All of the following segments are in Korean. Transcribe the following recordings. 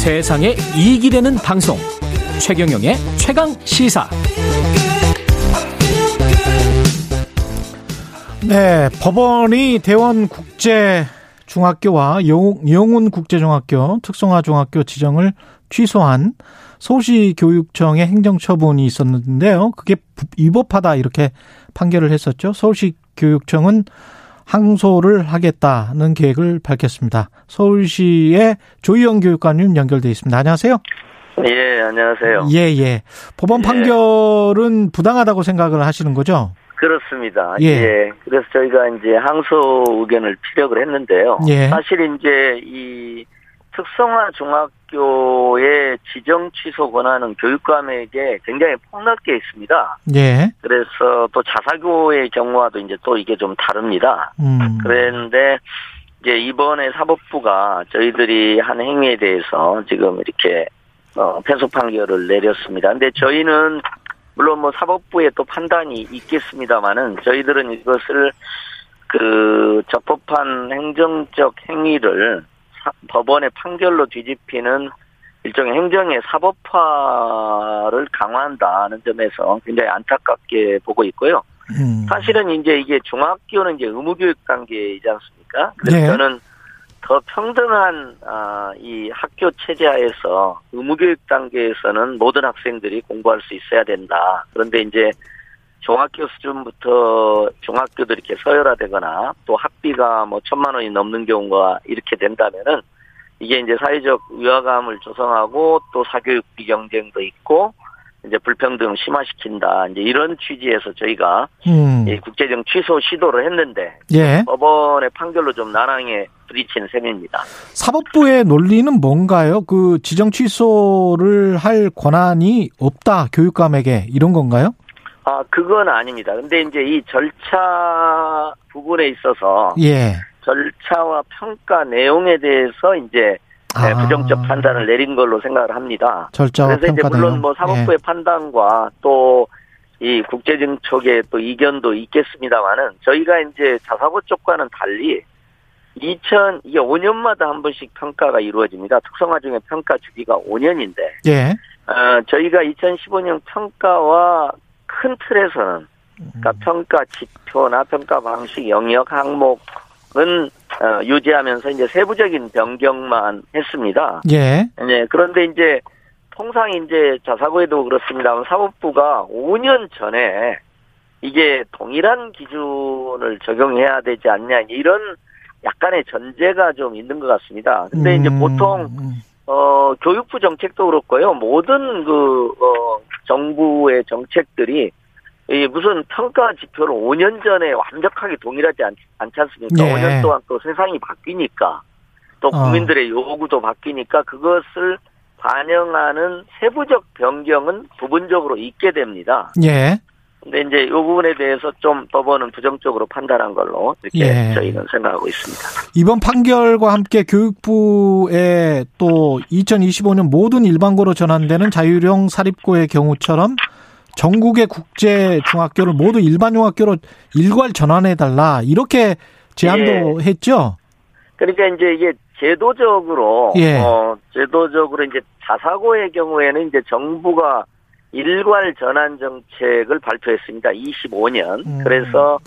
세상에 이익이 되는 방송 최경영의 최강 시사 네, 법원이 대원 국제 중학교와 영훈 국제중학교, 특성화 중학교 지정을 취소한 서울시 교육청의 행정처분이 있었는데요. 그게 위법하다 이렇게 판결을 했었죠. 서울시 교육청은 항소를 하겠다는 계획을 밝혔습니다. 서울시의 조희영 교육관님 연결돼 있습니다. 안녕하세요. 예, 안녕하세요. 예, 예. 법원 예. 판결은 부당하다고 생각을 하시는 거죠? 그렇습니다. 예. 예. 그래서 저희가 이제 항소 의견을 피력을 했는데요. 예. 사실 이제 이 특성화 중학교의 지정 취소 권한은 교육감에게 굉장히 폭넓게 있습니다. 예. 그래서 또 자사고의 경우와도 이제 또 이게 좀 다릅니다. 음. 그런데 이제 이번에 사법부가 저희들이 한 행위에 대해서 지금 이렇게 어, 패소 판결을 내렸습니다. 근데 저희는 물론 뭐 사법부의 또 판단이 있겠습니다만은 저희들은 이것을 그 적법한 행정적 행위를 법원의 판결로 뒤집히는 일종의 행정의 사법화를 강화한다는 점에서 굉장히 안타깝게 보고 있고요. 음. 사실은 이제 이게 중학교는 이제 의무교육 단계이지 않습니까? 그래서 네. 저는 더 평등한 아, 이 학교 체제하에서 의무교육 단계에서는 모든 학생들이 공부할 수 있어야 된다. 그런데 이제 중학교 수준부터 중학교도 이렇게 서열화되거나 또 학비가 뭐 천만 원이 넘는 경우가 이렇게 된다면은 이게 이제 사회적 위화감을 조성하고 또 사교육 비 경쟁도 있고 이제 불평등 심화시킨다 이제 이런 취지에서 저희가 음. 국제적 취소 시도를 했는데 예. 법원의 판결로 좀 난항에 부딪힌 셈입니다. 사법부의 논리는 뭔가요? 그 지정 취소를 할 권한이 없다 교육감에게 이런 건가요? 아, 그건 아닙니다. 근데 이제 이 절차 부분에 있어서 예. 절차와 평가 내용에 대해서 이제 네, 아. 부정적 판단을 내린 걸로 생각을 합니다. 절차와 그래서 이제 물론 내용. 뭐 사법부의 예. 판단과 또 이 국제적 쪽의 또 이견도 있겠습니다만은 저희가 이제 자사고 쪽과는 달리 2000 이게 5년마다 한 번씩 평가가 이루어집니다. 특성화 중에 평가 주기가 5년인데. 예. 어, 저희가 2015년 평가와 큰 틀에서는 그러니까 음. 평가 지표나 평가 방식 영역 항목 은 어, 유지하면서 이제 세부적인 변경만 했습니다. 예. 네. 그런데 이제 통상 이제 자사고에도 그렇습니다. 사법부가 5년 전에 이게 동일한 기준을 적용해야 되지 않냐 이런 약간의 전제가 좀 있는 것 같습니다. 근데 음. 이제 보통 어 교육부 정책도 그렇고요. 모든 그 어, 정부의 정책들이 이 무슨 평가 지표를 5년 전에 완벽하게 동일하지 않, 않지 않습니까? 예. 5년 동안 또 세상이 바뀌니까 또 어. 국민들의 어. 요구도 바뀌니까 그것을 반영하는 세부적 변경은 부분적으로 있게 됩니다. 예. 근데 이제 이 부분에 대해서 좀 법원은 부정적으로 판단한 걸로 이렇게 예. 저희는 생각하고 있습니다. 이번 판결과 함께 교육부에 또 2025년 모든 일반고로 전환되는 자율형 사립고의 경우처럼 전국의 국제 중학교를 모두 일반 중학교로 일괄 전환해 달라 이렇게 제안도 예. 했죠. 그러니까 이제 이게 제도적으로 예. 어 제도적으로 이제 자사고의 경우에는 이제 정부가 일괄 전환 정책을 발표했습니다. 25년. 음. 그래서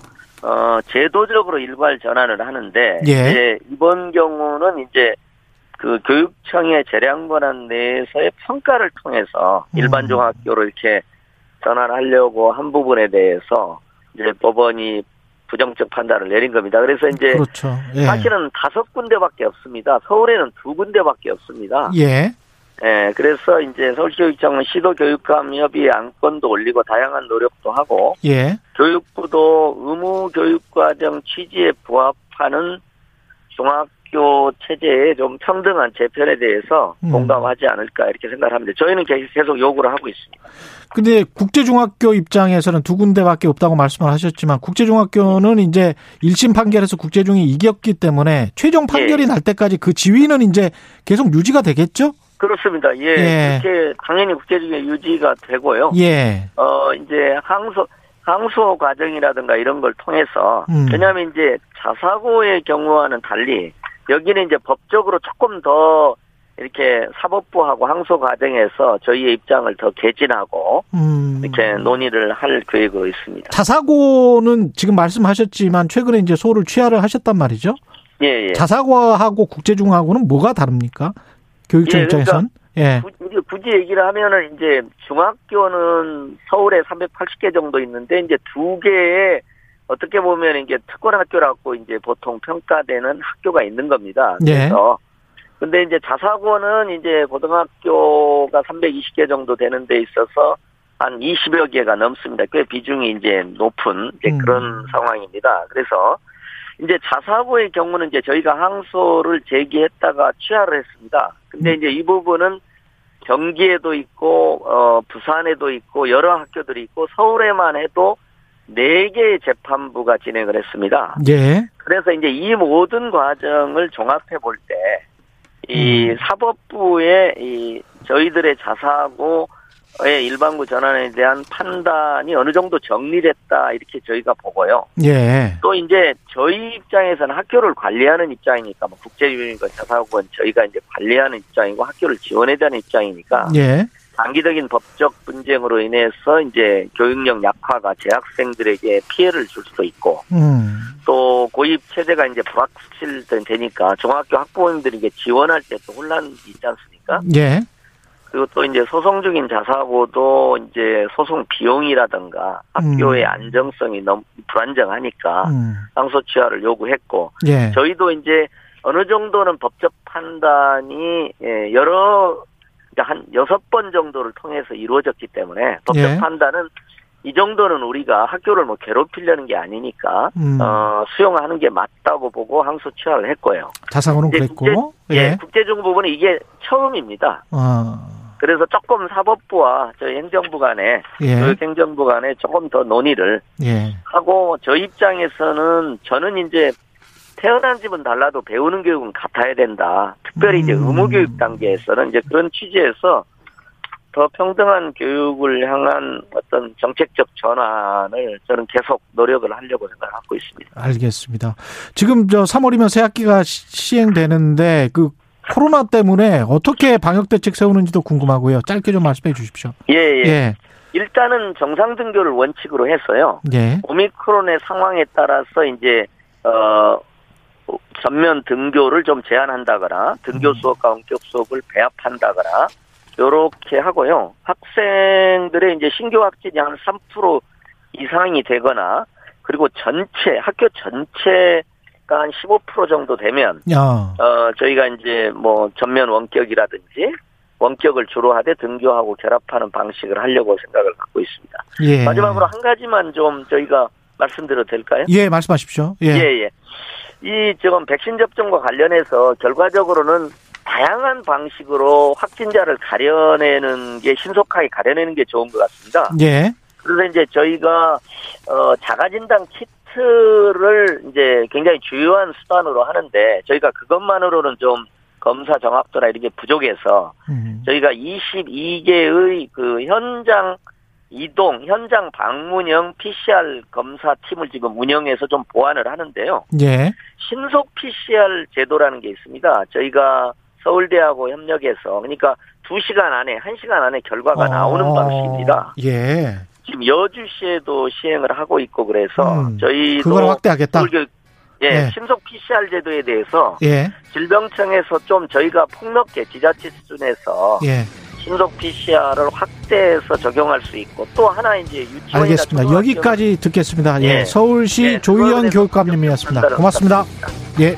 어 제도적으로 일괄 전환을 하는데 예. 이제 이번 경우는 이제 그 교육청의 재량 권한 내에서의 평가를 통해서 일반 음. 중학교로 이렇게 전환하려고 한 부분에 대해서 이제 법원이 부정적 판단을 내린 겁니다. 그래서 이제 그렇죠. 예. 사실은 다섯 군데밖에 없습니다. 서울에는 두 군데밖에 없습니다. 예. 예, 그래서 이제 서울시교육청은 시도교육감 협의 안건도 올리고 다양한 노력도 하고, 예. 교육부도 의무 교육과정 취지에 부합하는 중 학교 체제의 좀 평등한 재편에 대해서 음. 공감하지 않을까 이렇게 생각을 합니다. 저희는 계속 요구를 하고 있습니다. 근데 국제중학교 입장에서는 두 군데밖에 없다고 말씀을 하셨지만 국제중학교는 이제 1심 판결에서 국제중이 이겼기 때문에 최종 판결이 예. 날 때까지 그 지위는 이제 계속 유지가 되겠죠? 그렇습니다. 예. 예. 이렇게 당연히 국제중에 유지가 되고요. 예. 어, 이제 항소, 항소 과정이라든가 이런 걸 통해서 음. 왜냐하면 이제 자사고의 경우와는 달리 여기는 이제 법적으로 조금 더 이렇게 사법부하고 항소 과정에서 저희의 입장을 더 개진하고 음. 이렇게 논의를 할 계획으로 있습니다. 자사고는 지금 말씀하셨지만 최근에 이제 소를 취하를 하셨단 말이죠. 예, 예. 자사고하고 국제중하고는 뭐가 다릅니까? 교육청 예, 그러니까 입장에선? 예. 굳이, 굳이 얘기를 하면은 이제 중학교는 서울에 380개 정도 있는데 이제 두 개의 어떻게 보면 이제 특권 학교라고 이제 보통 평가되는 학교가 있는 겁니다. 예. 그래서 예. 근데 이제 자사고는 이제 고등학교가 320개 정도 되는 데 있어서 한 20여 개가 넘습니다. 꽤 비중이 이제 높은 이제 음. 그런 상황입니다. 그래서 이제 자사고의 경우는 이제 저희가 항소를 제기했다가 취하를 했습니다. 근데 음. 이제 이 부분은 경기에도 있고 어 부산에도 있고 여러 학교들이 있고 서울에만 해도 네 개의 재판부가 진행을 했습니다. 예. 그래서 이제 이 모든 과정을 종합해 볼 때, 이 음. 사법부의 이 저희들의 자사고 의 일반부 전환에 대한 판단이 어느 정도 정리됐다 이렇게 저희가 보고요. 예. 또 이제 저희 입장에서는 학교를 관리하는 입장이니까 뭐 국제유니건 자사고는 저희가 이제 관리하는 입장이고 학교를 지원해야 되는 입장이니까 예. 단기적인 법적 분쟁으로 인해서 이제 교육력 약화가 재학생들에게 피해를 줄 수도 있고 음. 또 고입 체제가 이제 불확실되니까 중학교 학부모님들이 지원할 때 또 혼란이 있지 않습니까? 예. 그리고 또 이제 소송 중인 자사고도 이제 소송 비용이라든가 학교의 음. 안정성이 너무 불안정하니까 음. 상소 취하를 요구했고 예. 저희도 이제 어느 정도는 법적 판단이 예, 여러 한 여섯 번 정도를 통해서 이루어졌기 때문에 법적 예. 판단은 이 정도는 우리가 학교를 뭐 괴롭히려는 게 아니니까 음. 어, 수용하는 게 맞다고 보고 항소 취하를 했고요. 자사고는 그랬고 국제, 예. 예. 국제중 부분은 이게 처음입니다. 어. 그래서 조금 사법부와 저희 행정부 간에 예. 교육행정부 간에 조금 더 논의를 예. 하고 저 입장에서는 저는 이제 태어난 집은 달라도 배우는 교육은 같아야 된다. 특별히 음. 이제 의무 교육 단계에서는 이제 그런 취지에서 더 평등한 교육을 향한 어떤 정책적 전환을 저는 계속 노력을 하려고 생각하고 있습니다. 알겠습니다. 지금 저 3월이면 새 학기가 시행되는데 그 코로나 때문에 어떻게 방역 대책 세우는지도 궁금하고요. 짧게 좀 말씀해 주십시오. 예, 예. 예. 일단은 정상 등교를 원칙으로 해서요. 예. 오미크론의 상황에 따라서 이제 어 전면 등교를 좀 제한한다거나 등교 음. 수업과 원격 수업을 배합한다거나 요렇게 하고요. 학생들의 이제 신규 확진이 한 3% 이상이 되거나 그리고 전체 학교 전체 한15% 정도 되면 야. 어 저희가 이제 뭐 전면 원격이라든지 원격을 주로 하되 등교하고 결합하는 방식을 하려고 생각을 갖고 있습니다. 예. 마지막으로 한 가지만 좀 저희가 말씀드려도 될까요? 예, 말씀하십시오. 예, 예. 예. 이 지금 백신 접종과 관련해서 결과적으로는 다양한 방식으로 확진자를 가려내는 게 신속하게 가려내는 게 좋은 것 같습니다. 예. 그래서 이제 저희가 어 자가 진단 키트 테스트를 이제 굉장히 주요한 수단으로 하는데 저희가 그것만으로는 좀 검사 정확도나 이런 게 부족해서 음. 저희가 22개의 그 현장 이동, 현장 방문형 PCR 검사 팀을 지금 운영해서 좀 보완을 하는데요. 예. 신속 PCR 제도라는 게 있습니다. 저희가 서울대하고 협력해서 그러니까 2시간 안에, 1시간 안에 결과가 어. 나오는 방식입니다. 예. 지금 여주시에도 시행을 하고 있고 그래서 음, 저희도 그걸 확대하겠다. 서울교육, 예, 예, 신속 PCR 제도에 대해서 예. 질병청에서 좀 저희가 폭넓게 지자체 수준에서 예. 신속 PCR을 확대해서 적용할 수 있고 또 하나 이제 유치원 알겠습니다. 여기까지 듣겠습니다. 예, 예. 서울시 예, 조희연 교육감님이었습니다. 고맙습니다. 예.